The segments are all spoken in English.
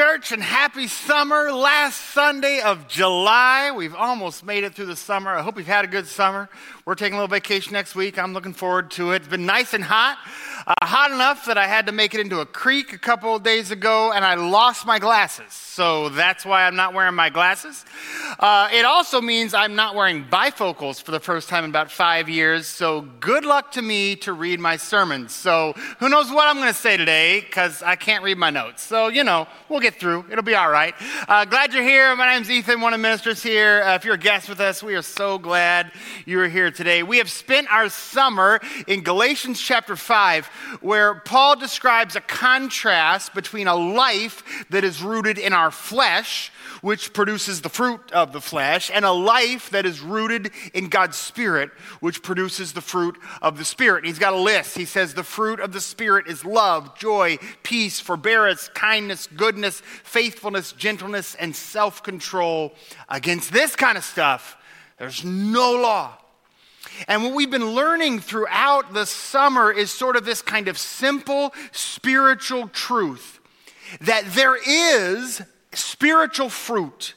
Church, and happy summer. Last Sunday of July. We've almost made it through the summer. I hope you've had a good summer. We're taking a little vacation next week. I'm looking forward to it. It's been nice and hot. Uh, hot enough that I had to make it into a creek a couple of days ago, and I lost my glasses. So that's why I'm not wearing my glasses. Uh, it also means I'm not wearing bifocals for the first time in about five years. So good luck to me to read my sermons. So who knows what I'm going to say today because I can't read my notes. So, you know, we'll get through. It'll be all right. Uh, glad you're here. My name's Ethan, one of the ministers here. Uh, if you're a guest with us, we are so glad you're here today. We have spent our summer in Galatians chapter 5, where Paul describes a contrast between a life that is rooted in our flesh, which produces the fruit of the flesh, and a life that is rooted in God's Spirit, which produces the fruit of the Spirit. He's got a list. He says, The fruit of the Spirit is love, joy, peace, forbearance, kindness, goodness, faithfulness, gentleness, and self control. Against this kind of stuff, there's no law. And what we've been learning throughout the summer is sort of this kind of simple spiritual truth that there is spiritual fruit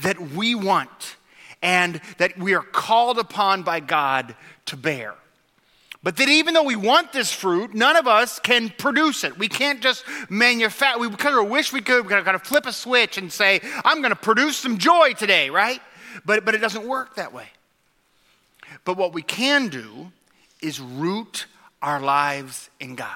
that we want and that we are called upon by God to bear. But that even though we want this fruit, none of us can produce it. We can't just manufacture. We kind of wish we could we kind of flip a switch and say, I'm going to produce some joy today, right? But, but it doesn't work that way. But what we can do is root our lives in God.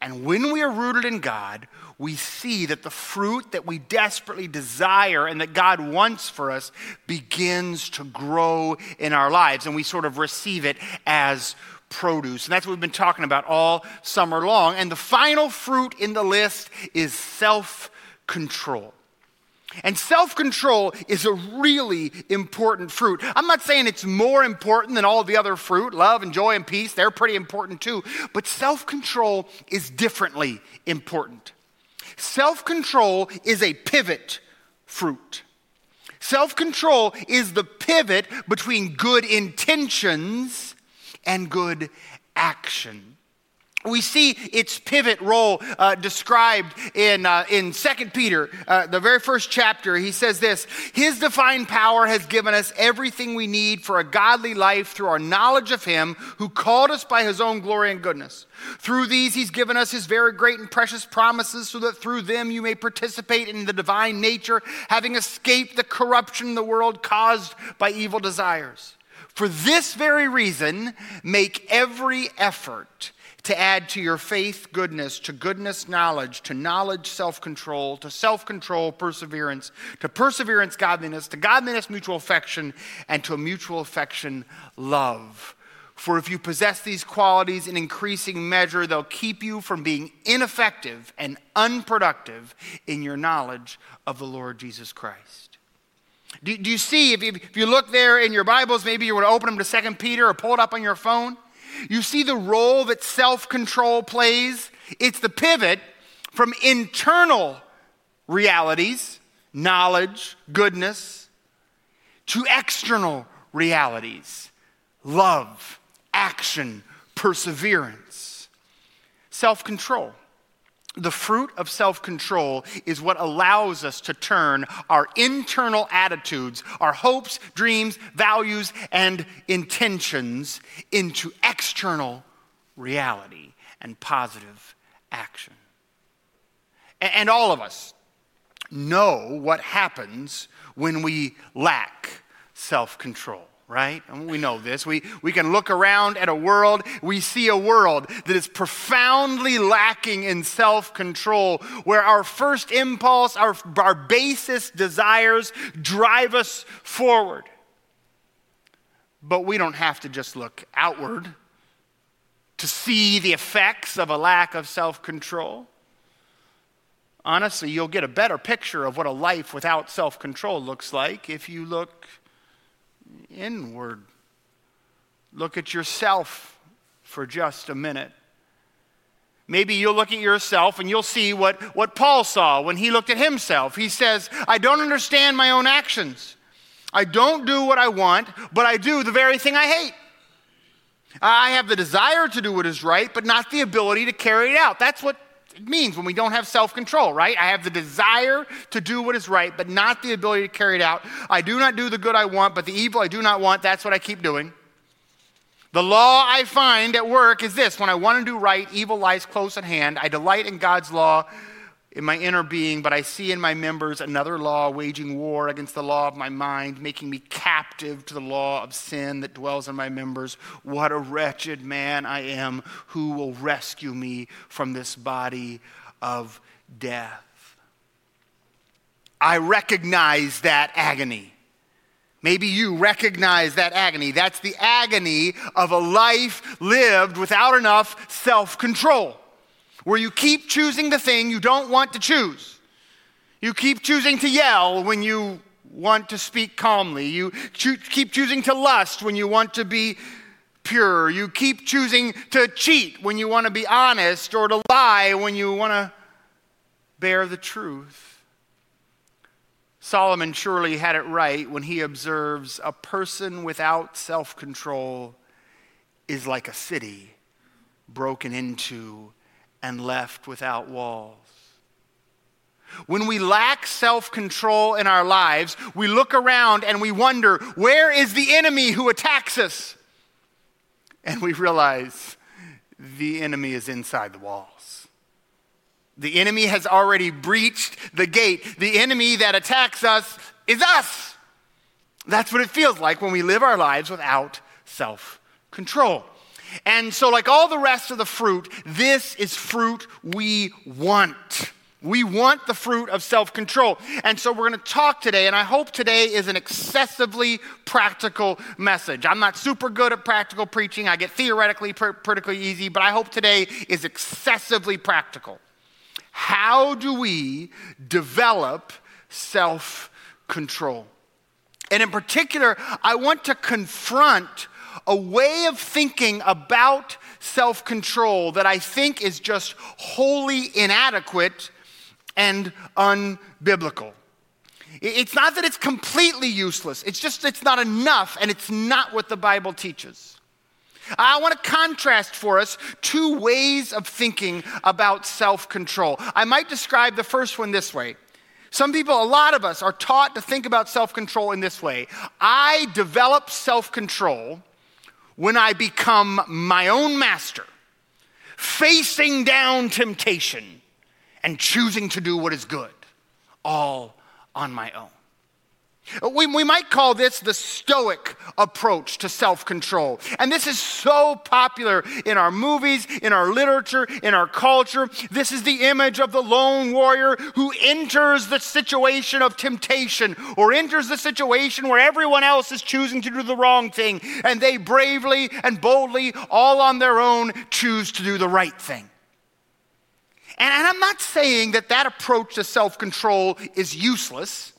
And when we are rooted in God, we see that the fruit that we desperately desire and that God wants for us begins to grow in our lives, and we sort of receive it as produce. And that's what we've been talking about all summer long. And the final fruit in the list is self control. And self control is a really important fruit. I'm not saying it's more important than all the other fruit, love and joy and peace, they're pretty important too. But self control is differently important. Self control is a pivot fruit. Self control is the pivot between good intentions and good action we see its pivot role uh, described in, uh, in 2 Peter, uh, the very first chapter. He says this His divine power has given us everything we need for a godly life through our knowledge of Him who called us by His own glory and goodness. Through these, He's given us His very great and precious promises so that through them you may participate in the divine nature, having escaped the corruption in the world caused by evil desires. For this very reason, make every effort to add to your faith goodness, to goodness knowledge, to knowledge self control, to self control perseverance, to perseverance godliness, to godliness mutual affection, and to mutual affection love. For if you possess these qualities in increasing measure, they'll keep you from being ineffective and unproductive in your knowledge of the Lord Jesus Christ. Do, do you see, if you, if you look there in your Bibles, maybe you would open them to 2 Peter or pull it up on your phone. You see the role that self control plays? It's the pivot from internal realities, knowledge, goodness, to external realities, love, action, perseverance, self control. The fruit of self control is what allows us to turn our internal attitudes, our hopes, dreams, values, and intentions into external reality and positive action. And all of us know what happens when we lack self control right? And we know this. We, we can look around at a world, we see a world that is profoundly lacking in self control, where our first impulse, our, our basest desires drive us forward. But we don't have to just look outward to see the effects of a lack of self control. Honestly, you'll get a better picture of what a life without self control looks like if you look inward. Look at yourself for just a minute. Maybe you'll look at yourself and you'll see what, what Paul saw when he looked at himself. He says, I don't understand my own actions. I don't do what I want, but I do the very thing I hate. I have the desire to do what is right, but not the ability to carry it out. That's what means when we don't have self control, right? I have the desire to do what is right, but not the ability to carry it out. I do not do the good I want, but the evil I do not want, that's what I keep doing. The law I find at work is this when I want to do right, evil lies close at hand. I delight in God's law in my inner being, but I see in my members another law waging war against the law of my mind, making me captive to the law of sin that dwells in my members. What a wretched man I am. Who will rescue me from this body of death? I recognize that agony. Maybe you recognize that agony. That's the agony of a life lived without enough self control where you keep choosing the thing you don't want to choose. You keep choosing to yell when you want to speak calmly. You cho- keep choosing to lust when you want to be pure. You keep choosing to cheat when you want to be honest or to lie when you want to bear the truth. Solomon surely had it right when he observes a person without self control is like a city broken into and left without walls. When we lack self control in our lives, we look around and we wonder, where is the enemy who attacks us? And we realize the enemy is inside the walls. The enemy has already breached the gate. The enemy that attacks us is us. That's what it feels like when we live our lives without self control. And so, like all the rest of the fruit, this is fruit we want. We want the fruit of self control. And so we're going to talk today, and I hope today is an excessively practical message. I'm not super good at practical preaching, I get theoretically pretty easy, but I hope today is excessively practical. How do we develop self control? And in particular, I want to confront a way of thinking about self control that I think is just wholly inadequate and unbiblical. It's not that it's completely useless, it's just it's not enough, and it's not what the Bible teaches. I want to contrast for us two ways of thinking about self control. I might describe the first one this way. Some people, a lot of us, are taught to think about self control in this way I develop self control when I become my own master, facing down temptation and choosing to do what is good, all on my own. We, we might call this the Stoic approach to self control. And this is so popular in our movies, in our literature, in our culture. This is the image of the lone warrior who enters the situation of temptation or enters the situation where everyone else is choosing to do the wrong thing. And they bravely and boldly, all on their own, choose to do the right thing. And, and I'm not saying that that approach to self control is useless.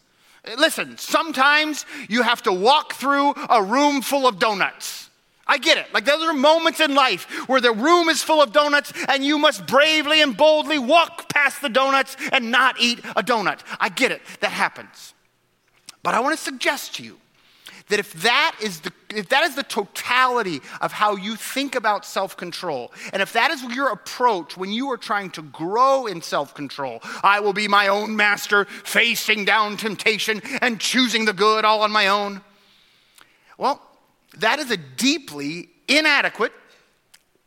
Listen, sometimes you have to walk through a room full of donuts. I get it. Like, those are moments in life where the room is full of donuts and you must bravely and boldly walk past the donuts and not eat a donut. I get it. That happens. But I want to suggest to you that if that is the if that is the totality of how you think about self-control and if that is your approach when you are trying to grow in self-control i will be my own master facing down temptation and choosing the good all on my own. Well that is a deeply inadequate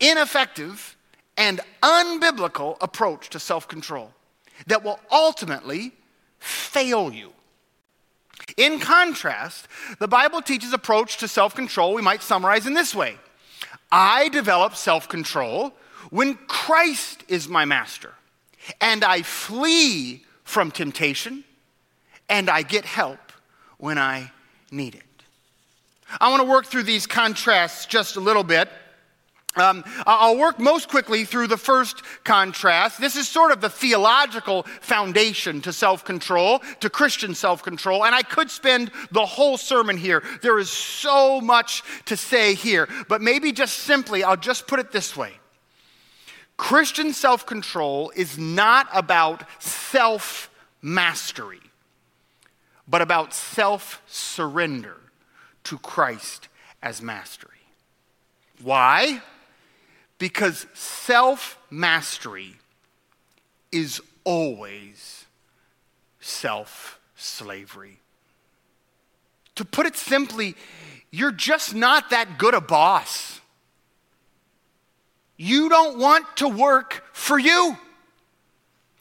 ineffective and unbiblical approach to self-control that will ultimately fail you in contrast, the Bible teaches approach to self control we might summarize in this way. I develop self control when Christ is my master, and I flee from temptation, and I get help when I need it. I want to work through these contrasts just a little bit um, I'll work most quickly through the first contrast. This is sort of the theological foundation to self control, to Christian self control, and I could spend the whole sermon here. There is so much to say here, but maybe just simply, I'll just put it this way Christian self control is not about self mastery, but about self surrender to Christ as mastery. Why? Because self mastery is always self slavery. To put it simply, you're just not that good a boss. You don't want to work for you.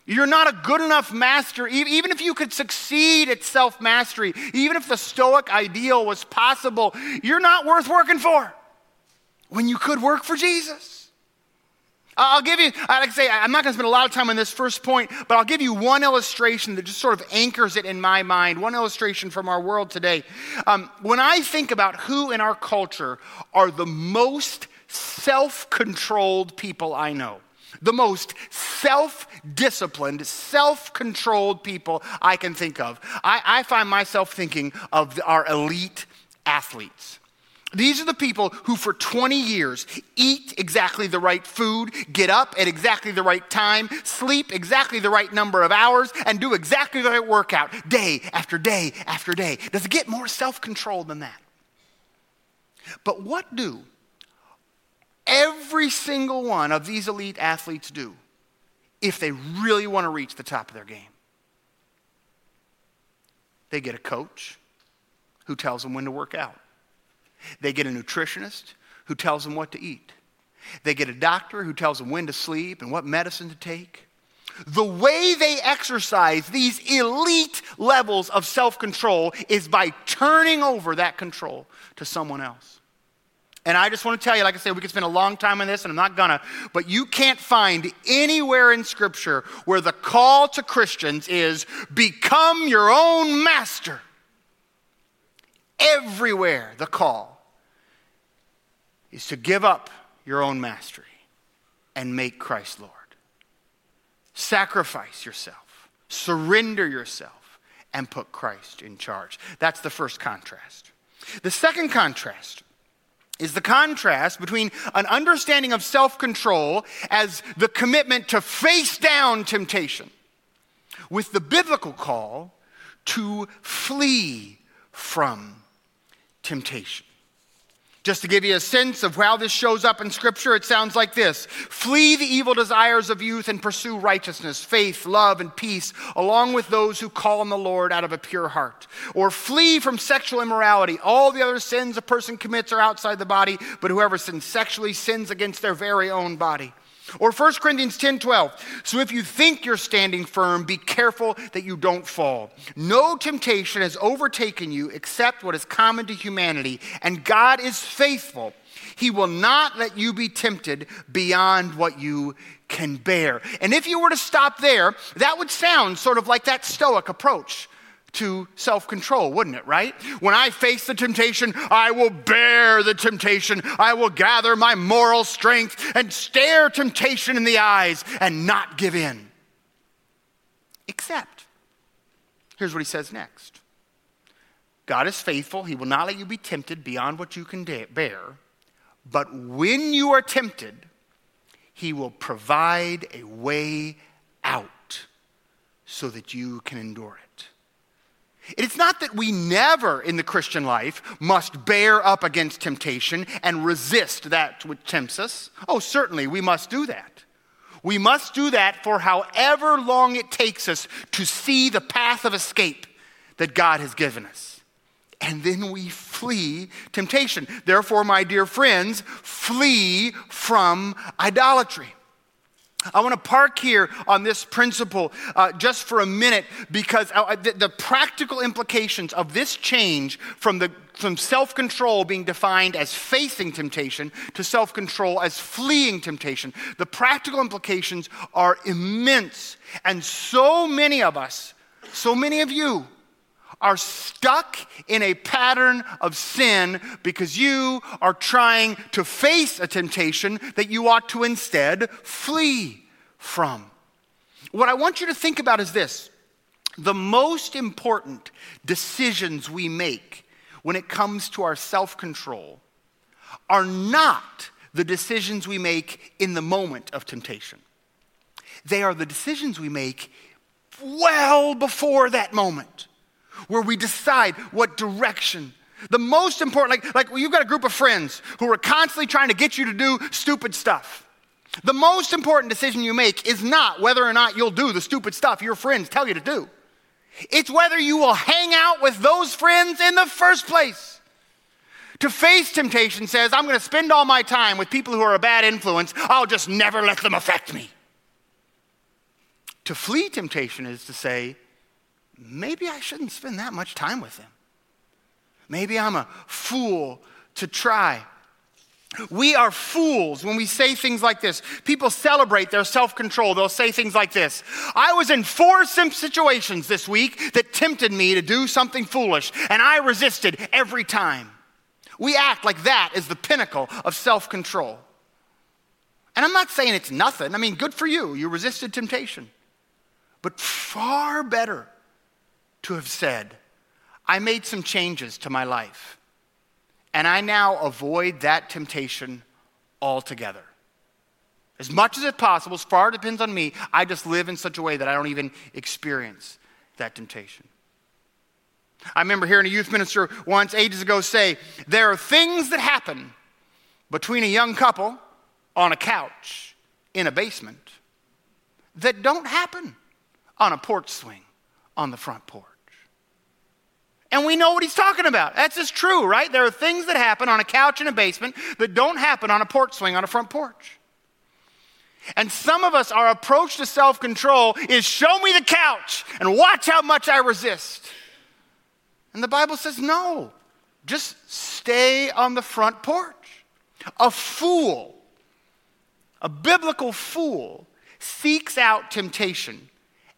You're not a good enough master. Even if you could succeed at self mastery, even if the Stoic ideal was possible, you're not worth working for when you could work for Jesus. I'll give you, like I say, I'm not going to spend a lot of time on this first point, but I'll give you one illustration that just sort of anchors it in my mind. One illustration from our world today. Um, when I think about who in our culture are the most self controlled people I know, the most self disciplined, self controlled people I can think of, I, I find myself thinking of our elite athletes. These are the people who, for 20 years, eat exactly the right food, get up at exactly the right time, sleep exactly the right number of hours, and do exactly the right workout day after day after day. Does it get more self controlled than that? But what do every single one of these elite athletes do if they really want to reach the top of their game? They get a coach who tells them when to work out. They get a nutritionist who tells them what to eat. They get a doctor who tells them when to sleep and what medicine to take. The way they exercise these elite levels of self control is by turning over that control to someone else. And I just want to tell you, like I said, we could spend a long time on this, and I'm not gonna, but you can't find anywhere in Scripture where the call to Christians is become your own master. Everywhere, the call is to give up your own mastery and make Christ Lord. Sacrifice yourself, surrender yourself, and put Christ in charge. That's the first contrast. The second contrast is the contrast between an understanding of self control as the commitment to face down temptation with the biblical call to flee from temptation. Just to give you a sense of how this shows up in Scripture, it sounds like this Flee the evil desires of youth and pursue righteousness, faith, love, and peace, along with those who call on the Lord out of a pure heart. Or flee from sexual immorality. All the other sins a person commits are outside the body, but whoever sins sexually sins against their very own body. Or 1 Corinthians 10 12. So if you think you're standing firm, be careful that you don't fall. No temptation has overtaken you except what is common to humanity, and God is faithful. He will not let you be tempted beyond what you can bear. And if you were to stop there, that would sound sort of like that Stoic approach to self control, wouldn't it, right? When I face the temptation, I will bear the temptation. I will gather my moral strength and stare temptation in the eyes and not give in. Except, here's what he says next God is faithful. He will not let you be tempted beyond what you can bear. But when you are tempted, he will provide a way out so that you can endure it. It's not that we never in the Christian life must bear up against temptation and resist that which tempts us. Oh, certainly we must do that. We must do that for however long it takes us to see the path of escape that God has given us. And then we flee temptation. Therefore, my dear friends, flee from idolatry. I want to park here on this principle uh, just for a minute because uh, the, the, practical implications of this change from, the, from self control being defined as facing temptation to self control as fleeing temptation, the practical implications are immense. And so many of us, so many of you, are stuck in a pattern of sin because you are trying to face a temptation that you ought to instead flee from. What I want you to think about is this the most important decisions we make when it comes to our self control are not the decisions we make in the moment of temptation. They are the decisions we make well before that moment where we decide what direction. The most important, like, like you've got a group of friends who are constantly trying to get you to do stupid stuff. The most important decision you make is not whether or not you'll do the stupid stuff your friends tell you to do. It's whether you will hang out with those friends in the first place. To face temptation says, I'm going to spend all my time with people who are a bad influence. I'll just never let them affect me. To flee temptation is to say, maybe I shouldn't spend that much time with him. Maybe I'm a fool to try. We are fools when we say things like this. People celebrate their self control. They'll say things like this I was in four situations this week that tempted me to do something foolish, and I resisted every time. We act like that is the pinnacle of self control. And I'm not saying it's nothing. I mean, good for you. You resisted temptation. But far better to have said, I made some changes to my life. And I now avoid that temptation altogether. As much as it's possible, as far as it depends on me, I just live in such a way that I don't even experience that temptation. I remember hearing a youth minister once, ages ago, say, There are things that happen between a young couple on a couch in a basement that don't happen on a porch swing on the front porch. And we know what he's talking about. That's just true, right? There are things that happen on a couch in a basement that don't happen on a porch swing on a front porch. And some of us, our approach to self control is show me the couch and watch how much I resist. And the Bible says, no, just stay on the front porch. A fool, a biblical fool, seeks out temptation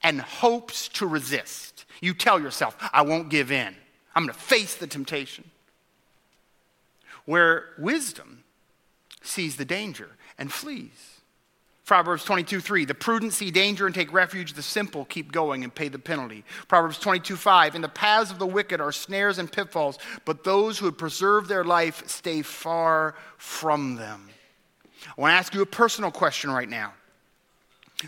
and hopes to resist. You tell yourself, I won't give in. I'm going to face the temptation. Where wisdom sees the danger and flees. Proverbs 22, 3, the prudent see danger and take refuge, the simple keep going and pay the penalty. Proverbs 22, 5, in the paths of the wicked are snares and pitfalls, but those who preserve their life stay far from them. I want to ask you a personal question right now.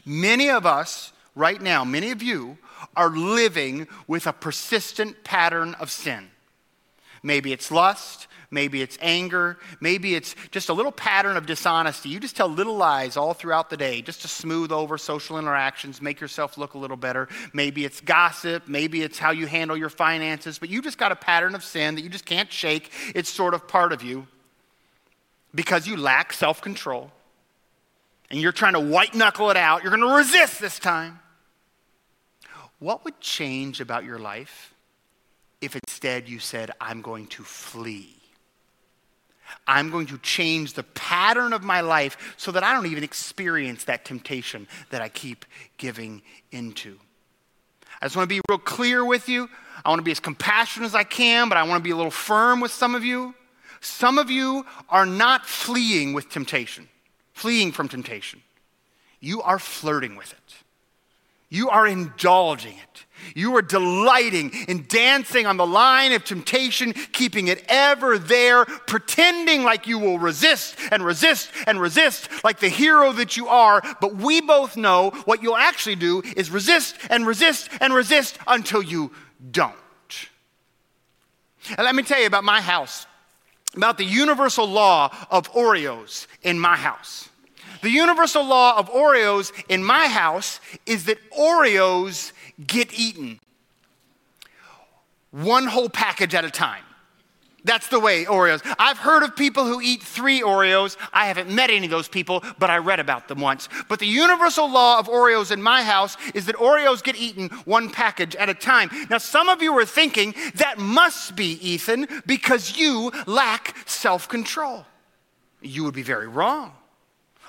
Many of us, right now, many of you are living with a persistent pattern of sin. Maybe it's lust, maybe it's anger, maybe it's just a little pattern of dishonesty. You just tell little lies all throughout the day just to smooth over social interactions, make yourself look a little better. Maybe it's gossip, maybe it's how you handle your finances, but you just got a pattern of sin that you just can't shake. It's sort of part of you because you lack self control. And you're trying to white knuckle it out. You're going to resist this time. What would change about your life if instead you said, I'm going to flee? I'm going to change the pattern of my life so that I don't even experience that temptation that I keep giving into. I just want to be real clear with you. I want to be as compassionate as I can, but I want to be a little firm with some of you. Some of you are not fleeing with temptation, fleeing from temptation. You are flirting with it. You are indulging it. You are delighting in dancing on the line of temptation, keeping it ever there, pretending like you will resist and resist and resist like the hero that you are. But we both know what you'll actually do is resist and resist and resist until you don't. And let me tell you about my house, about the universal law of Oreos in my house. The universal law of Oreos in my house is that Oreos get eaten one whole package at a time. That's the way Oreos. I've heard of people who eat three Oreos. I haven't met any of those people, but I read about them once. But the universal law of Oreos in my house is that Oreos get eaten one package at a time. Now, some of you are thinking that must be, Ethan, because you lack self control. You would be very wrong.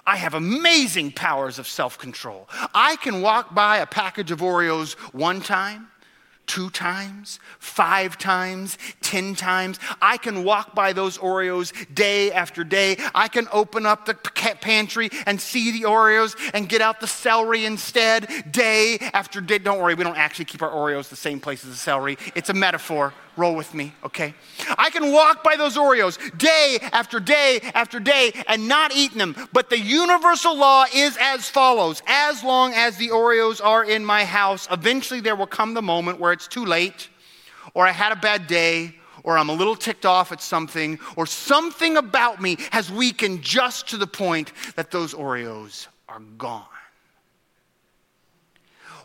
I have amazing powers of self control. I can walk by a package of Oreos one time, two times, five times, ten times. I can walk by those Oreos day after day. I can open up the pantry and see the Oreos and get out the celery instead, day after day. Don't worry, we don't actually keep our Oreos the same place as the celery. It's a metaphor. Roll with me, okay? I can walk by those Oreos day after day after day and not eat them. But the universal law is as follows As long as the Oreos are in my house, eventually there will come the moment where it's too late, or I had a bad day, or I'm a little ticked off at something, or something about me has weakened just to the point that those Oreos are gone.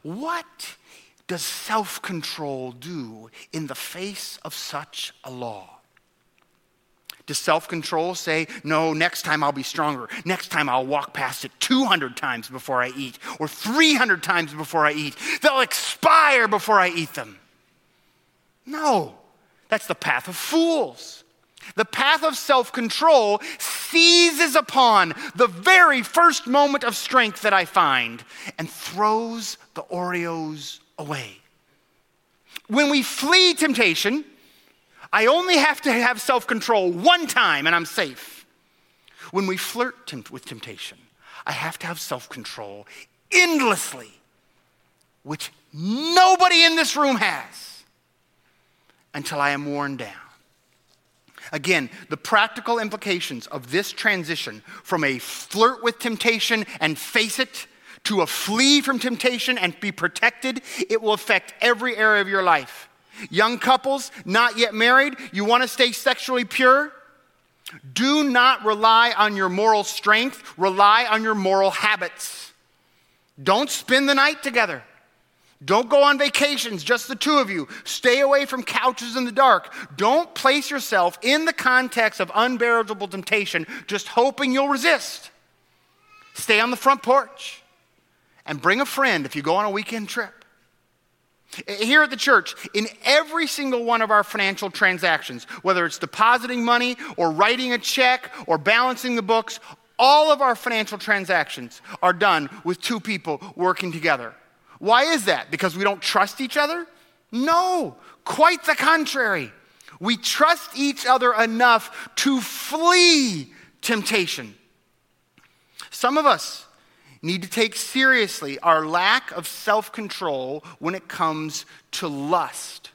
What does self control do in the face of such a law? Does self control say, no, next time I'll be stronger? Next time I'll walk past it 200 times before I eat, or 300 times before I eat? They'll expire before I eat them. No, that's the path of fools. The path of self control seizes upon the very first moment of strength that I find and throws the Oreos away. When we flee temptation, I only have to have self control one time and I'm safe. When we flirt tempt- with temptation, I have to have self control endlessly, which nobody in this room has until I am worn down. Again, the practical implications of this transition from a flirt with temptation and face it to flee from temptation and be protected, it will affect every area of your life. Young couples, not yet married, you want to stay sexually pure? Do not rely on your moral strength, rely on your moral habits. Don't spend the night together. Don't go on vacations, just the two of you. Stay away from couches in the dark. Don't place yourself in the context of unbearable temptation, just hoping you'll resist. Stay on the front porch and bring a friend if you go on a weekend trip. Here at the church, in every single one of our financial transactions, whether it's depositing money or writing a check or balancing the books, all of our financial transactions are done with two people working together. Why is that? Because we don't trust each other? No, quite the contrary. We trust each other enough to flee temptation. Some of us need to take seriously our lack of self control when it comes to lust.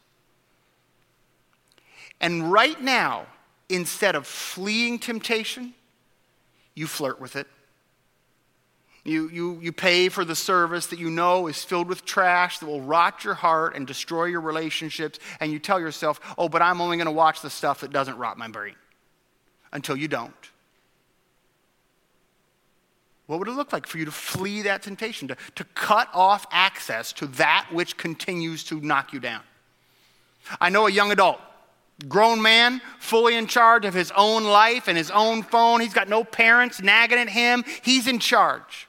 And right now, instead of fleeing temptation, you flirt with it. You, you, you pay for the service that you know is filled with trash that will rot your heart and destroy your relationships, and you tell yourself, oh, but I'm only going to watch the stuff that doesn't rot my brain until you don't. What would it look like for you to flee that temptation, to, to cut off access to that which continues to knock you down? I know a young adult, grown man, fully in charge of his own life and his own phone. He's got no parents nagging at him, he's in charge.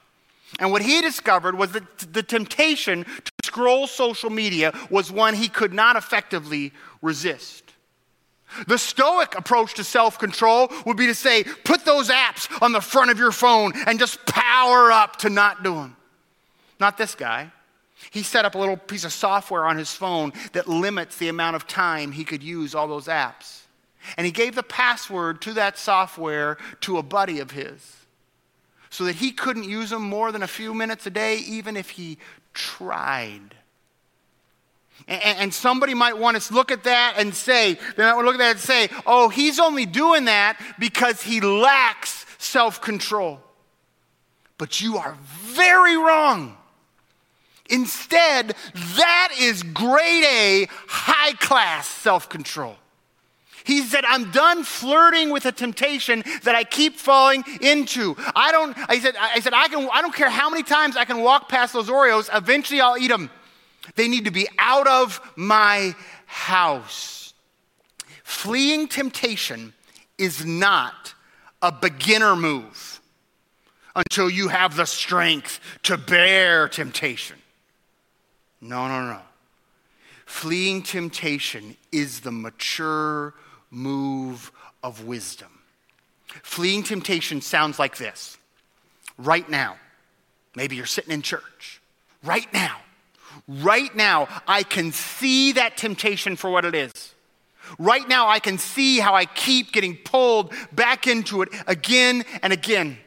And what he discovered was that the temptation to scroll social media was one he could not effectively resist. The Stoic approach to self control would be to say, put those apps on the front of your phone and just power up to not do them. Not this guy. He set up a little piece of software on his phone that limits the amount of time he could use all those apps. And he gave the password to that software to a buddy of his so that he couldn't use them more than a few minutes a day, even if he tried. And, somebody might want to look at that and say, they might look at that and say, oh, he's only doing that because he lacks self control. But you are very wrong. Instead, that is grade A, high class self control. He said, I'm done flirting with a temptation that I keep falling into. I don't, I said, I said, I can, I don't care how many times I can walk past those Oreos, eventually I'll eat them. They need to be out of my house. Fleeing temptation is not a beginner move until you have the strength to bear temptation. No, no, no. Fleeing temptation is the mature move of wisdom. Fleeing temptation sounds like this right now. Maybe you're sitting in church. Right now, Right now, I can see that temptation for what it is. Right now, I can see how I keep getting pulled back into it again and again.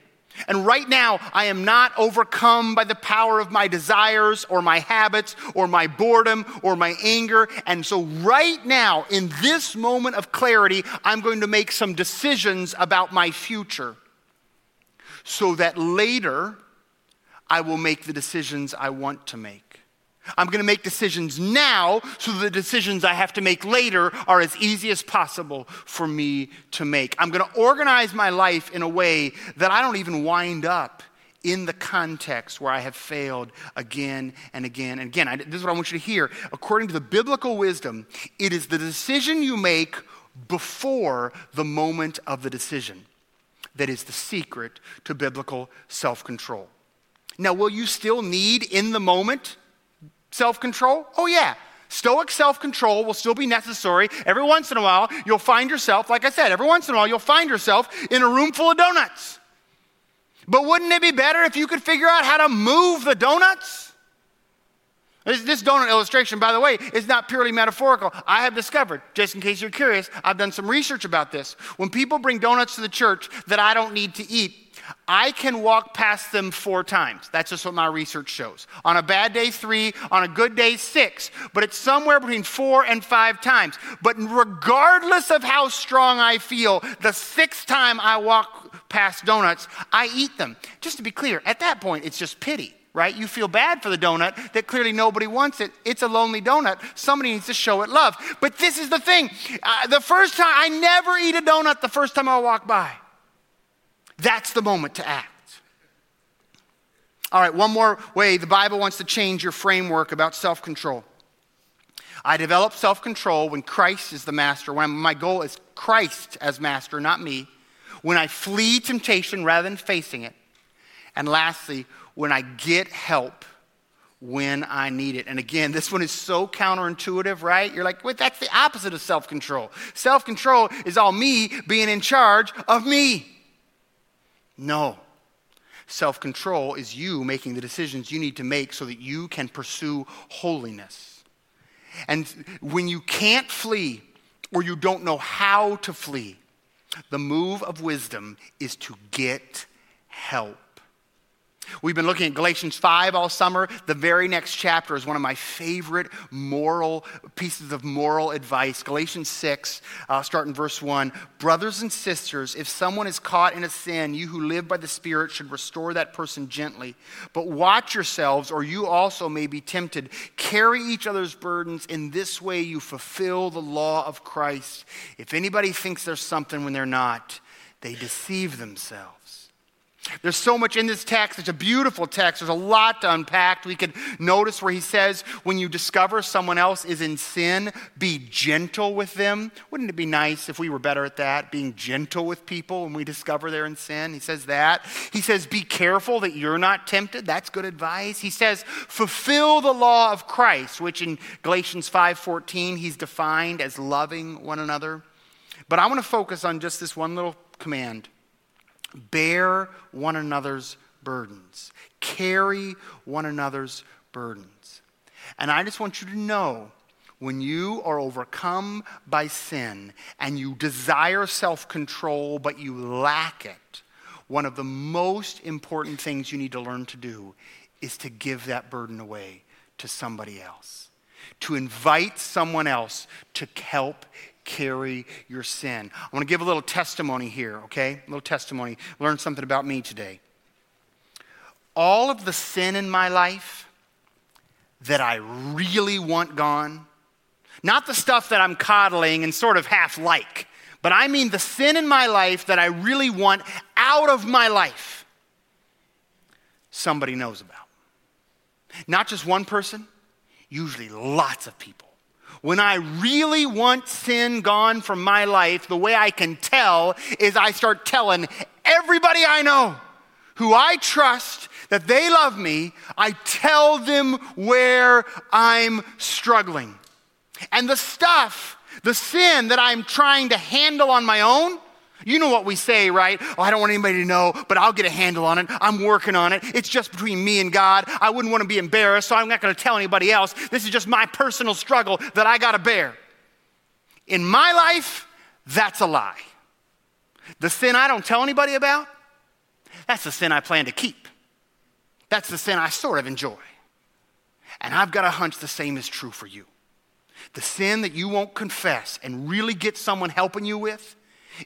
And right now, I am not overcome by the power of my desires or my habits or my boredom or my anger. And so, right now, in this moment of clarity, I'm going to make some decisions about my future so that later I will make the decisions I want to make. I'm going to make decisions now so the decisions I have to make later are as easy as possible for me to make. I'm going to organize my life in a way that I don't even wind up in the context where I have failed again and again and again. I, this is what I want you to hear. According to the biblical wisdom, it is the decision you make before the moment of the decision that is the secret to biblical self control. Now, will you still need in the moment? Self control? Oh, yeah. Stoic self control will still be necessary. Every once in a while, you'll find yourself, like I said, every once in a while, you'll find yourself in a room full of donuts. But wouldn't it be better if you could figure out how to move the donuts? This, donut illustration, by the way, is not purely metaphorical. I have discovered, just in case you're curious, I've done some research about this. When people bring donuts to the church that I don't need to eat, I can walk past them four times. That's just what my research shows. On a bad day, three. On a good day, six. But it's somewhere between four and five times. But regardless of how strong I feel, the sixth time I walk past donuts, I eat them. Just to be clear, at that point, it's just pity right? You feel bad for the donut that clearly nobody wants it. It's a lonely donut. Somebody needs to show it love. But this is the thing uh, the first time, I never eat a donut the first time I walk by. That's the moment to act. All right, one more way the Bible wants to change your framework about self control. I develop self control when Christ is the master, when my goal is Christ as master, not me, when I flee temptation rather than facing it, and lastly, when I get help when I need it. And again, this one is so counterintuitive, right? You're like, wait, that's the opposite of self control. Self control is all me being in charge of me. No. Self control is you making the decisions you need to make so that you can pursue holiness. And when you can't flee or you don't know how to flee, the move of wisdom is to get help. We've been looking at Galatians 5 all summer. The very next chapter is one of my favorite moral pieces of moral advice. Galatians 6, uh, start in verse 1. Brothers and sisters, if someone is caught in a sin, you who live by the Spirit should restore that person gently. But watch yourselves, or you also may be tempted. Carry each other's burdens. In this way, you fulfill the law of Christ. If anybody thinks there's something when they're not, they deceive themselves. There's so much in this text. It's a beautiful text. There's a lot to unpack. We could notice where he says, when you discover someone else is in sin, be gentle with them. Wouldn't it be nice if we were better at that, being gentle with people when we discover they're in sin? He says that. He says, be careful that you're not tempted. That's good advice. He says, fulfill the law of Christ, which in Galatians 5:14 he's defined as loving one another. But I want to focus on just this one little command Bear one another's burdens, carry one another's burdens. And I just want you to know when you are overcome by sin and you desire self control, but you lack it, one of the most important things you need to learn to do is to give that burden away to somebody else, to invite someone else to help carry your sin. I want to give a little testimony here, okay? A little testimony. Learn something about me today. All of the sin in my life that I really want gone, not the stuff that I'm coddling and sort of half like, but I mean the sin in my life that I really want out of my life, somebody knows about. Not just one person, usually lots of people. When I really want sin gone from my life, the way I can tell is I start telling everybody I know who I trust that they love me, I tell them where I'm struggling. And the stuff, the sin that I'm trying to handle on my own, you know what we say, right? Oh, I don't want anybody to know, but I'll get a handle on it. I'm working on it. It's just between me and God. I wouldn't want to be embarrassed, so I'm not going to tell anybody else. This is just my personal struggle that I got to bear. In my life, that's a lie. The sin I don't tell anybody about, that's the sin I plan to keep. That's the sin I sort of enjoy. And I've got a hunch the same is true for you. The sin that you won't confess and really get someone helping you with,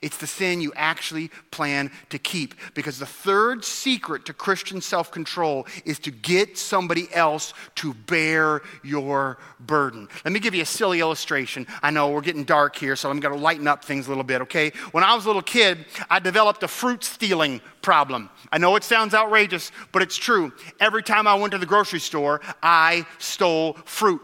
It's the sin you actually plan to keep. Because the third secret to Christian self control is to get somebody else to bear your burden. Let me give you a silly illustration. I know we're getting dark here, so I'm going to lighten up things a little bit, okay? When I was a little kid, I developed a fruit stealing problem. I know it sounds outrageous, but it's true. Every time I went to the grocery store, I stole fruit.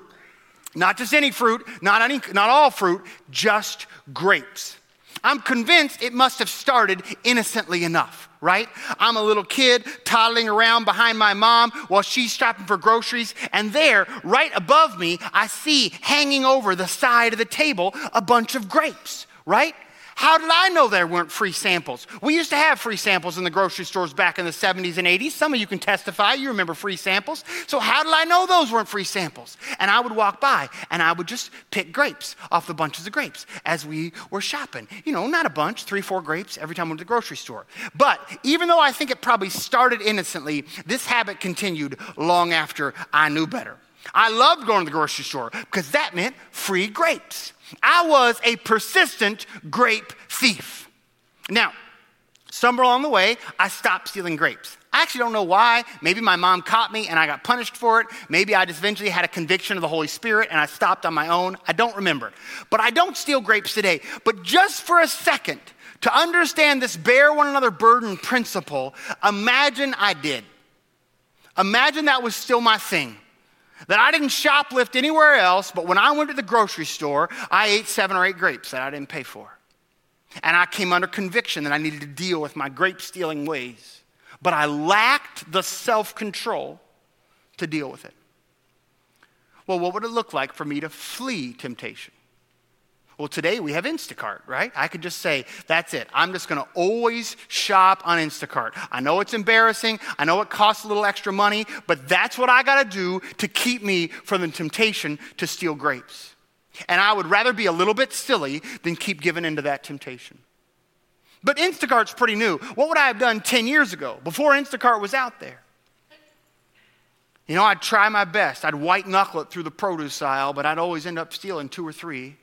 Not just any fruit, not, any, not all fruit, just grapes. I'm convinced it must have started innocently enough, right? I'm a little kid toddling around behind my mom while she's shopping for groceries, and there, right above me, I see hanging over the side of the table a bunch of grapes, right? How did I know there weren't free samples? We used to have free samples in the grocery stores back in the 70s and 80s. Some of you can testify, you remember free samples. So, how did I know those weren't free samples? And I would walk by and I would just pick grapes off the bunches of grapes as we were shopping. You know, not a bunch, three, four grapes every time we went to the grocery store. But even though I think it probably started innocently, this habit continued long after I knew better. I loved going to the grocery store because that meant free grapes. I was a persistent grape thief. Now, somewhere along the way, I stopped stealing grapes. I actually don't know why. Maybe my mom caught me and I got punished for it. Maybe I just eventually had a conviction of the Holy Spirit and I stopped on my own. I don't remember. But I don't steal grapes today. But just for a second, to understand this bear one another burden principle, imagine I did. Imagine that was still my thing that I didn't shoplift anywhere else, but when I went to the grocery store, I ate seven or eight grapes that I didn't pay for. And I came under conviction that I needed to deal with my grape stealing ways. But I lacked the self control to deal with it. Well, what would it look like for me to flee temptation? Well, today we have Instacart, right? I could just say, that's it. I'm just going to always shop on Instacart. I know it's embarrassing. I know it costs a little extra money, but that's what I got to do to keep me from the temptation to steal grapes. And I would rather be a little bit silly than keep giving into that temptation. But Instacart's pretty new. What would I have done 10 years ago before Instacart was out there? You know, I'd try my best. I'd white knuckle it through the produce aisle, but I'd always end up stealing two or three.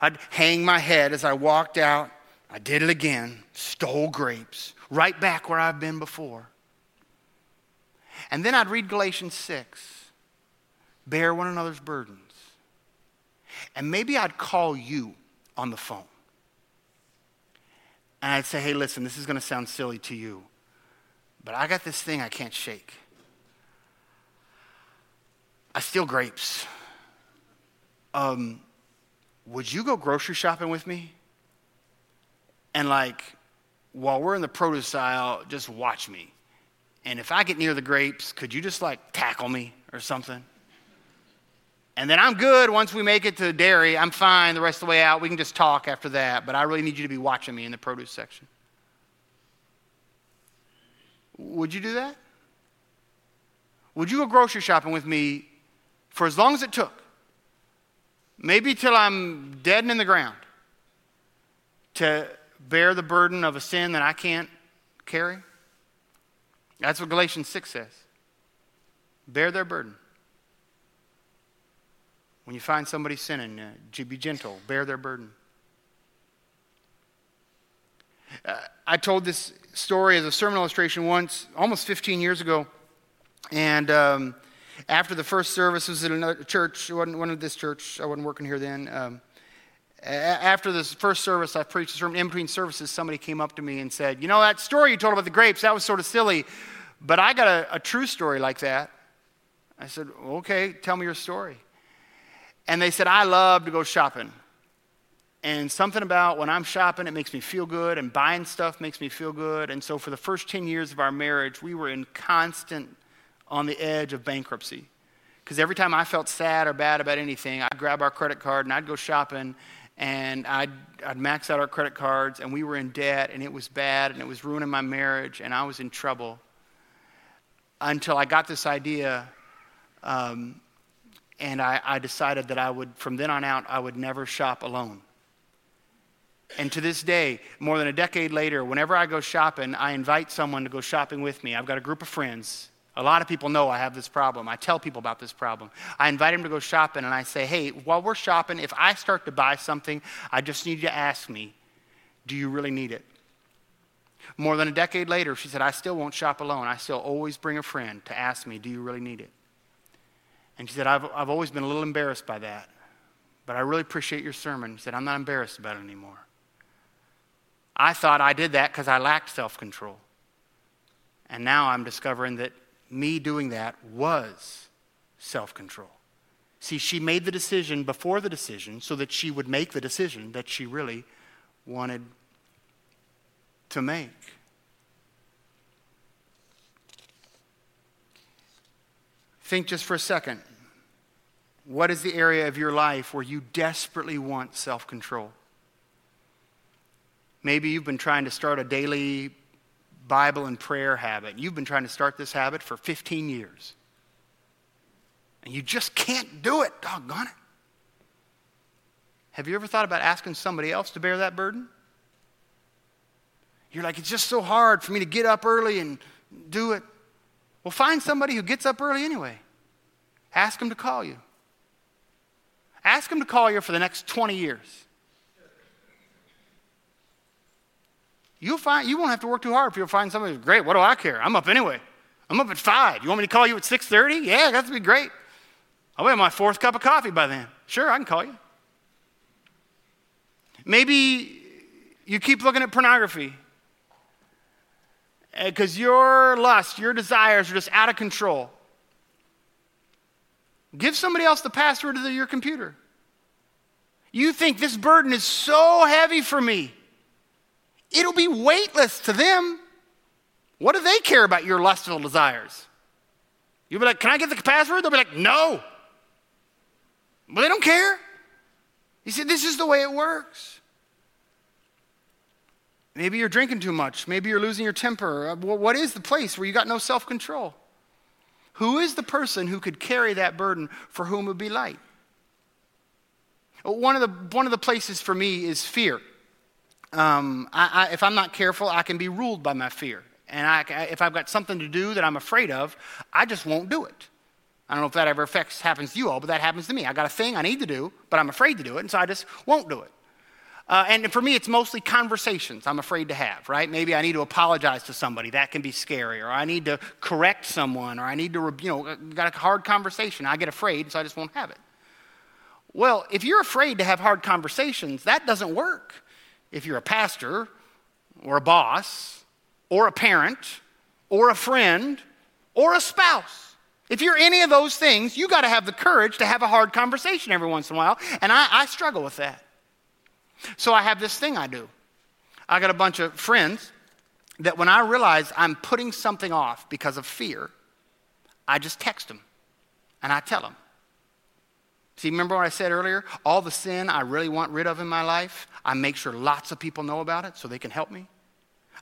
I'd hang my head as I walked out. I did it again, stole grapes, right back where I've been before. And then I'd read Galatians 6 bear one another's burdens. And maybe I'd call you on the phone. And I'd say, hey, listen, this is going to sound silly to you, but I got this thing I can't shake. I steal grapes. Um, would you go grocery shopping with me? And like, while we're in the produce aisle, just watch me. And if I get near the grapes, could you just like tackle me or something? And then I'm good once we make it to dairy. I'm fine the rest of the way out. We can just talk after that. But I really need you to be watching me in the produce section. Would you do that? Would you go grocery shopping with me for as long as it took? Maybe till I'm dead and in the ground, to bear the burden of a sin that I can't carry? That's what Galatians 6 says. Bear their burden. When you find somebody sinning, uh, be gentle, bear their burden. Uh, I told this story as a sermon illustration once, almost 15 years ago, and um, after the first service was in another church. Wasn't, one of this church. I wasn't working here then. Um, after this first service, I preached a sermon. In between services, somebody came up to me and said, You know, that story you told about the grapes, that was sort of silly, but I got a, a true story like that. I said, Okay, tell me your story. And they said, I love to go shopping. And something about when I'm shopping, it makes me feel good, and buying stuff makes me feel good. And so, for the first 10 years of our marriage, we were in constant on the edge of bankruptcy. Because every time I felt sad or bad about anything, I'd grab our credit card and I'd go shopping and I'd, I'd max out our credit cards and we were in debt and it was bad and it was ruining my marriage and I was in trouble. Until I got this idea um, and I, I decided that I would, from then on out, I would never shop alone. And to this day, more than a decade later, whenever I go shopping, I invite someone to go shopping with me. I've got a group of friends a lot of people know I have this problem. I tell people about this problem. I invite them to go shopping and I say, hey, while we're shopping, if I start to buy something, I just need you to ask me, Do you really need it? More than a decade later, she said, I still won't shop alone. I still always bring a friend to ask me, Do you really need it? And she said, I've, I've always been a little embarrassed by that, but I really appreciate your sermon. She said, I'm not embarrassed about it anymore. I thought I did that because I lacked self control. And now I'm discovering that me doing that was self control. See, she made the decision before the decision so that she would make the decision that she really wanted to make. Think just for a second. What is the area of your life where you desperately want self control? Maybe you've been trying to start a daily Bible and prayer habit. You've been trying to start this habit for 15 years. And you just can't do it, doggone it. Have you ever thought about asking somebody else to bear that burden? You're like, it's just so hard for me to get up early and do it. Well, find somebody who gets up early anyway. Ask them to call you. Ask them to call you for the next 20 years. You'll find, you won't have to work too hard if you'll find somebody great. What do I care? I'm up anyway. I'm up at 5. You want me to call you at 6.30? Yeah, that's be great. I'll have my fourth cup of coffee by then. Sure, I can call you. Maybe you keep looking at pornography because uh, your lust, your desires are just out of control. Give somebody else the password to your computer. You think this burden is so heavy for me. It'll be weightless to them. What do they care about your lustful desires? You'll be like, Can I get the password? They'll be like, No. Well, they don't care. He said, This is the way it works. Maybe you're drinking too much. Maybe you're losing your temper. Uh, what is the place where you got no self control? Who is the person who could carry that burden for whom it would be light? One of the, one of the places for me is fear. Um, I, I, if I'm not careful, I can be ruled by my fear. And I, if I've got something to do that I'm afraid of, I just won't do it. I don't know if that ever affects, happens to you all, but that happens to me. I got a thing I need to do, but I'm afraid to do it, and so I just won't do it. Uh, and for me, it's mostly conversations I'm afraid to have, right? Maybe I need to apologize to somebody. That can be scary. Or I need to correct someone. Or I need to, you know, got a hard conversation. I get afraid, so I just won't have it. Well, if you're afraid to have hard conversations, that doesn't work. If you're a pastor or a boss or a parent or a friend or a spouse, if you're any of those things, you got to have the courage to have a hard conversation every once in a while. And I, I struggle with that. So I have this thing I do. I got a bunch of friends that when I realize I'm putting something off because of fear, I just text them and I tell them. See, remember what I said earlier? All the sin I really want rid of in my life, I make sure lots of people know about it so they can help me.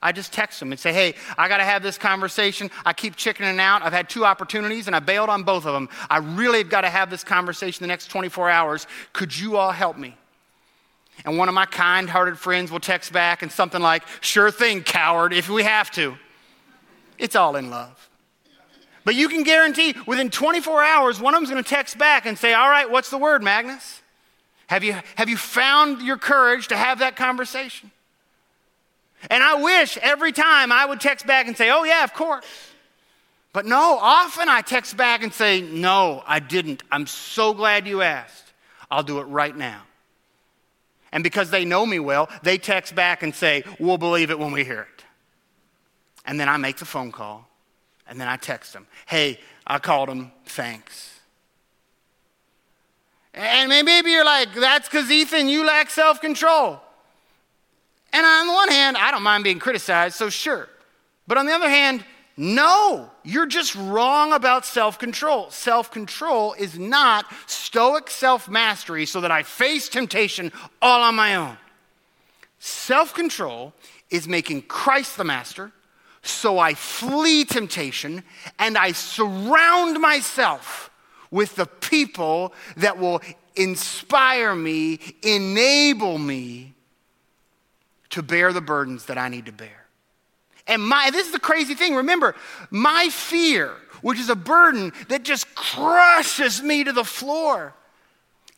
I just text them and say, hey, I got to have this conversation. I keep chickening out. I've had two opportunities and I bailed on both of them. I really have got to have this conversation the next 24 hours. Could you all help me? And one of my kind hearted friends will text back and something like, Sure thing, coward, if we have to. It's all in love. But you can guarantee within 24 hours, one of them's going to text back and say, All right, what's the word, Magness? Have you, have you found your courage to have that conversation? And I wish every time I would text back and say, Oh, yeah, of course. But no, often I text back and say, No, I didn't. I'm so glad you asked. I'll do it right now. And because they know me well, they text back and say, We'll believe it when we hear it. And then I make the phone call and then I text them, Hey, I called them, thanks. And maybe you're like, That's because Ethan, you lack self control. And on the one hand, I don't mind being criticized, so sure. But on the other hand, no, you're just wrong about self control. Self control is not stoic self mastery so that I face temptation all on my own. Self control is making Christ the master so I flee temptation and I surround myself with the people that will inspire me, enable me to bear the burdens that I need to bear. And my, this is the crazy thing. Remember, my fear, which is a burden that just crushes me to the floor,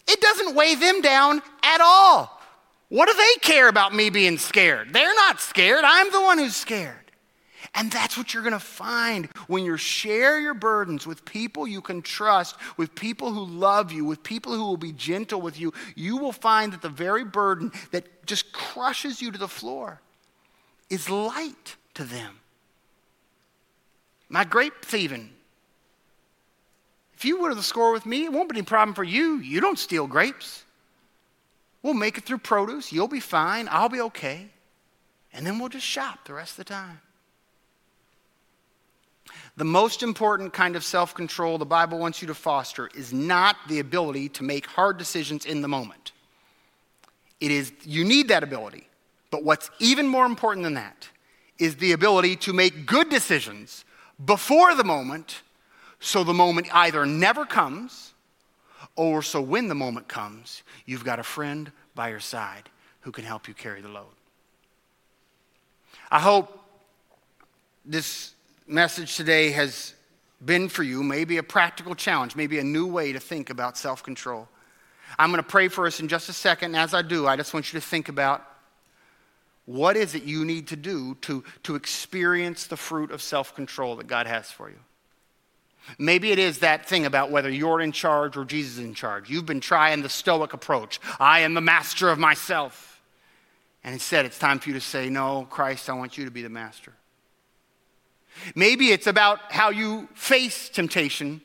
it doesn't weigh them down at all. What do they care about me being scared? They're not scared. I'm the one who's scared. And that's what you're going to find when you share your burdens with people you can trust, with people who love you, with people who will be gentle with you. You will find that the very burden that just crushes you to the floor is light to them. My grape thieving. If you were to score with me, it won't be any problem for you. You don't steal grapes. We'll make it through produce. You'll be fine. I'll be okay. And then we'll just shop the rest of the time. The most important kind of self control the Bible wants you to foster is not the ability to make hard decisions in the moment. It is, you need that ability. But what's even more important than that is the ability to make good decisions before the moment so the moment either never comes or so when the moment comes, you've got a friend by your side who can help you carry the load. I hope this message today has been for you maybe a practical challenge, maybe a new way to think about self control. I'm going to pray for us in just a second. And as I do, I just want you to think about what is it you need to do to, to experience the fruit of self control that God has for you. Maybe it is that thing about whether you're in charge or Jesus is in charge. You've been trying the Stoic approach I am the master of myself. And instead, it's time for you to say, No, Christ, I want you to be the master. Maybe it's about how you face temptation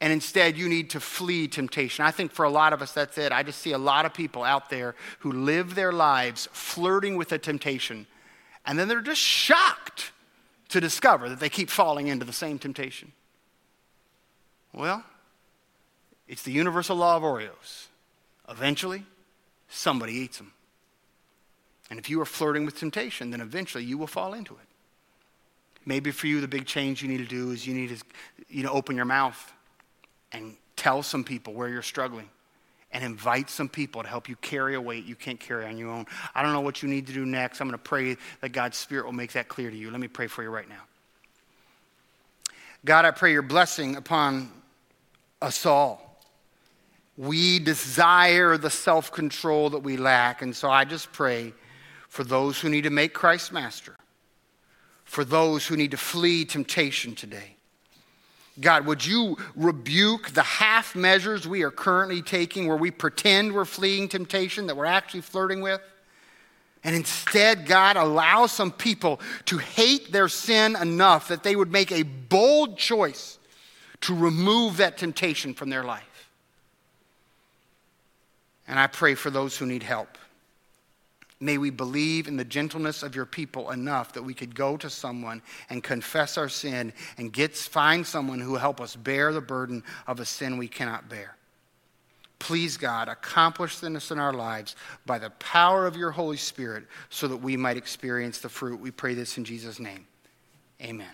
and instead you need to flee temptation. I think for a lot of us, that's it. I just see a lot of people out there who live their lives flirting with a temptation, and then they're just shocked to discover that they keep falling into the same temptation. Well, it's the universal law of Oreos. Eventually, somebody eats them. And if you are flirting with temptation, then eventually you will fall into it. Maybe for you, the big change you need to do is you need to you know, open your mouth and tell some people where you're struggling and invite some people to help you carry a weight you can't carry on your own. I don't know what you need to do next. I'm going to pray that God's Spirit will make that clear to you. Let me pray for you right now. God, I pray your blessing upon us all. We desire the self control that we lack. And so I just pray for those who need to make Christ master for those who need to flee temptation today. God, would you rebuke the half measures we are currently taking where we pretend we're fleeing temptation that we're actually flirting with? And instead, God, allow some people to hate their sin enough that they would make a bold choice to remove that temptation from their life. And I pray for those who need help. May we believe in the gentleness of your people enough that we could go to someone and confess our sin and get, find someone who will help us bear the burden of a sin we cannot bear. Please, God, accomplish this in our lives by the power of your Holy Spirit so that we might experience the fruit. We pray this in Jesus' name. Amen.